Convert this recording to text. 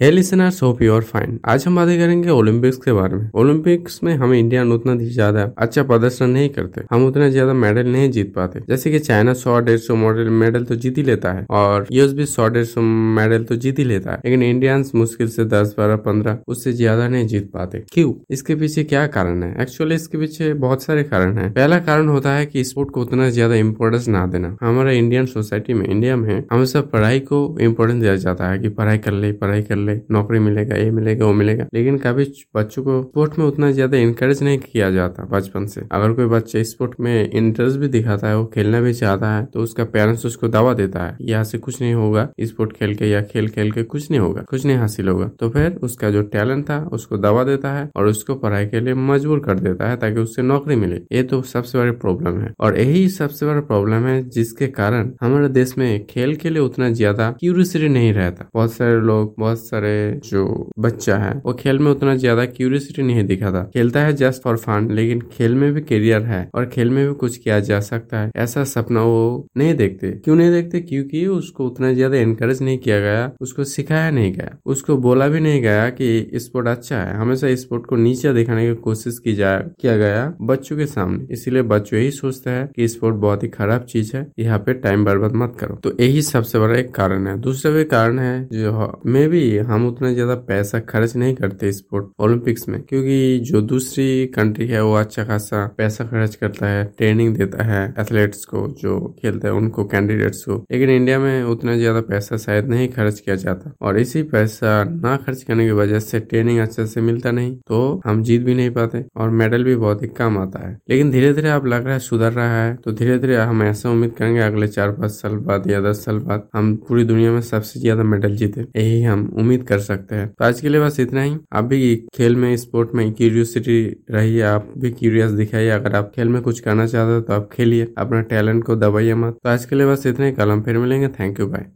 Hey listeners hope you are fine आज हम बातें करेंगे ओलंपिक्स के बारे में। ओलंपिक्स में हम इंडियन उतना ज़्यादा अच्छा प्रदर्शन नहीं करते। हम उतना ज़्यादा मेडल नहीं जीत पाते। जैसे कि चाइना सौ, डेढ़ सौ मॉडल मेडल तो जीत ही लेता है और यूएस भी सौ, डेढ़ सौ मेडल तो जीत ही लेता है। लेकिन इंडियंस मुश्किल से दस, बारह, पंद्रह उससे ज़्यादा नहीं जीत पाते। क्यूँ? इसके पीछे क्या कारण है? एक्चुअली इसके पीछे बहुत सारे कारण है। पहला कारण होता है की स्पोर्ट को उतना ज़्यादा इम्पोर्टेंस ना देना। हमारे इंडियन सोसाइटी में इंडिया में हमेशा पढ़ाई को इम्पोर्टेंस दिया जाता है की पढ़ाई कर ले, पढ़ाई कर ले। ले नौकरी मिलेगा, ये मिलेगा, वो मिलेगा। लेकिन कभी बच्चों को स्पोर्ट में उतना ज़्यादा इंकरेज नहीं किया जाता बचपन से। अगर कोई बच्चा स्पोर्ट में इंटरेस्ट भी दिखाता है, वो खेलना भी चाहता है तो उसका पेरेंट्स उसको दवा देता है, यहाँ से कुछ नहीं होगा स्पोर्ट खेल के या खेल खेल के कुछ नहीं होगा, कुछ नहीं हासिल होगा। तो फिर उसका जो टैलेंट था, उसको दवा देता है और उसको पढ़ाई के लिए मजबूर कर देता है ताकि उससे नौकरी मिले। ये तो सबसे बड़ी प्रॉब्लम है। और यही सबसे बड़ा प्रॉब्लम है जिसके कारण हमारे देश में खेल के लिए उतना ज़्यादा क्यूरियसिटी नहीं रहता। बहुत सारे लोग, बहुत सारे सारे जो बच्चा है, वो खेल में उतना ज़्यादा क्यूरियसिटी नहीं दिखाता खेलता है जस्ट फॉर फन लेकिन खेल में भी करियर है और खेल में भी कुछ किया जा सकता है। ऐसा सपना वो नहीं देखते। क्यों नहीं देखते? क्योंकि उसको उतना ज़्यादा एनकरेज नहीं किया गया, उसको सिखाया नहीं गया। उसको बोला भी नहीं गया कि स्पोर्ट अच्छा है। हमेशा स्पोर्ट को नीचे दिखाने की कोशिश की जाए किया गया बच्चों के सामने। इसीलिए बच्चों यही सोचते हैं कि स्पोर्ट बहुत ही खराब चीज़ है। यहाँ पे टाइम बर्बाद मत करो। तो यही सबसे बड़ा एक कारण है। दूसरा भी कारण है जो मे भी हम उतना ज़्यादा पैसा खर्च नहीं करते स्पोर्ट ओलंपिक्स में, क्योंकि जो दूसरी कंट्री है वो अच्छा खासा पैसा खर्च करता है ट्रेनिंग देता है एथलेट्स को जो खेलते हैं, उनको कैंडिडेट्स को। लेकिन इंडिया में उतना ज़्यादा पैसा शायद नहीं खर्च किया जाता। और इसी पैसा ना खर्च करने की वजह से ट्रेनिंग अच्छे से मिलता नहीं तो हम जीत भी नहीं पाते और मेडल भी बहुत ही कम आता है। लेकिन धीरे धीरे अब लग रहा है सुधर रहा है तो धीरे धीरे हम ऐसा उम्मीद करेंगे अगले चार पाँच साल बाद या दस साल बाद हम पूरी दुनिया में सबसे ज़्यादा मेडल जीते। यही हम उम्मीद कर सकते हैं। तो आज के लिए बस इतना ही। आप भी खेल में, स्पोर्ट में क्यूरियोसिटी रहिए। आप भी क्यूरियस दिखाइए। अगर आप खेल में कुछ करना चाहते हो तो आप खेलिए। अपना टैलेंट को दबाइए मत। तो आज के लिए बस इतना ही। कल हम फिर मिलेंगे। Thank you bye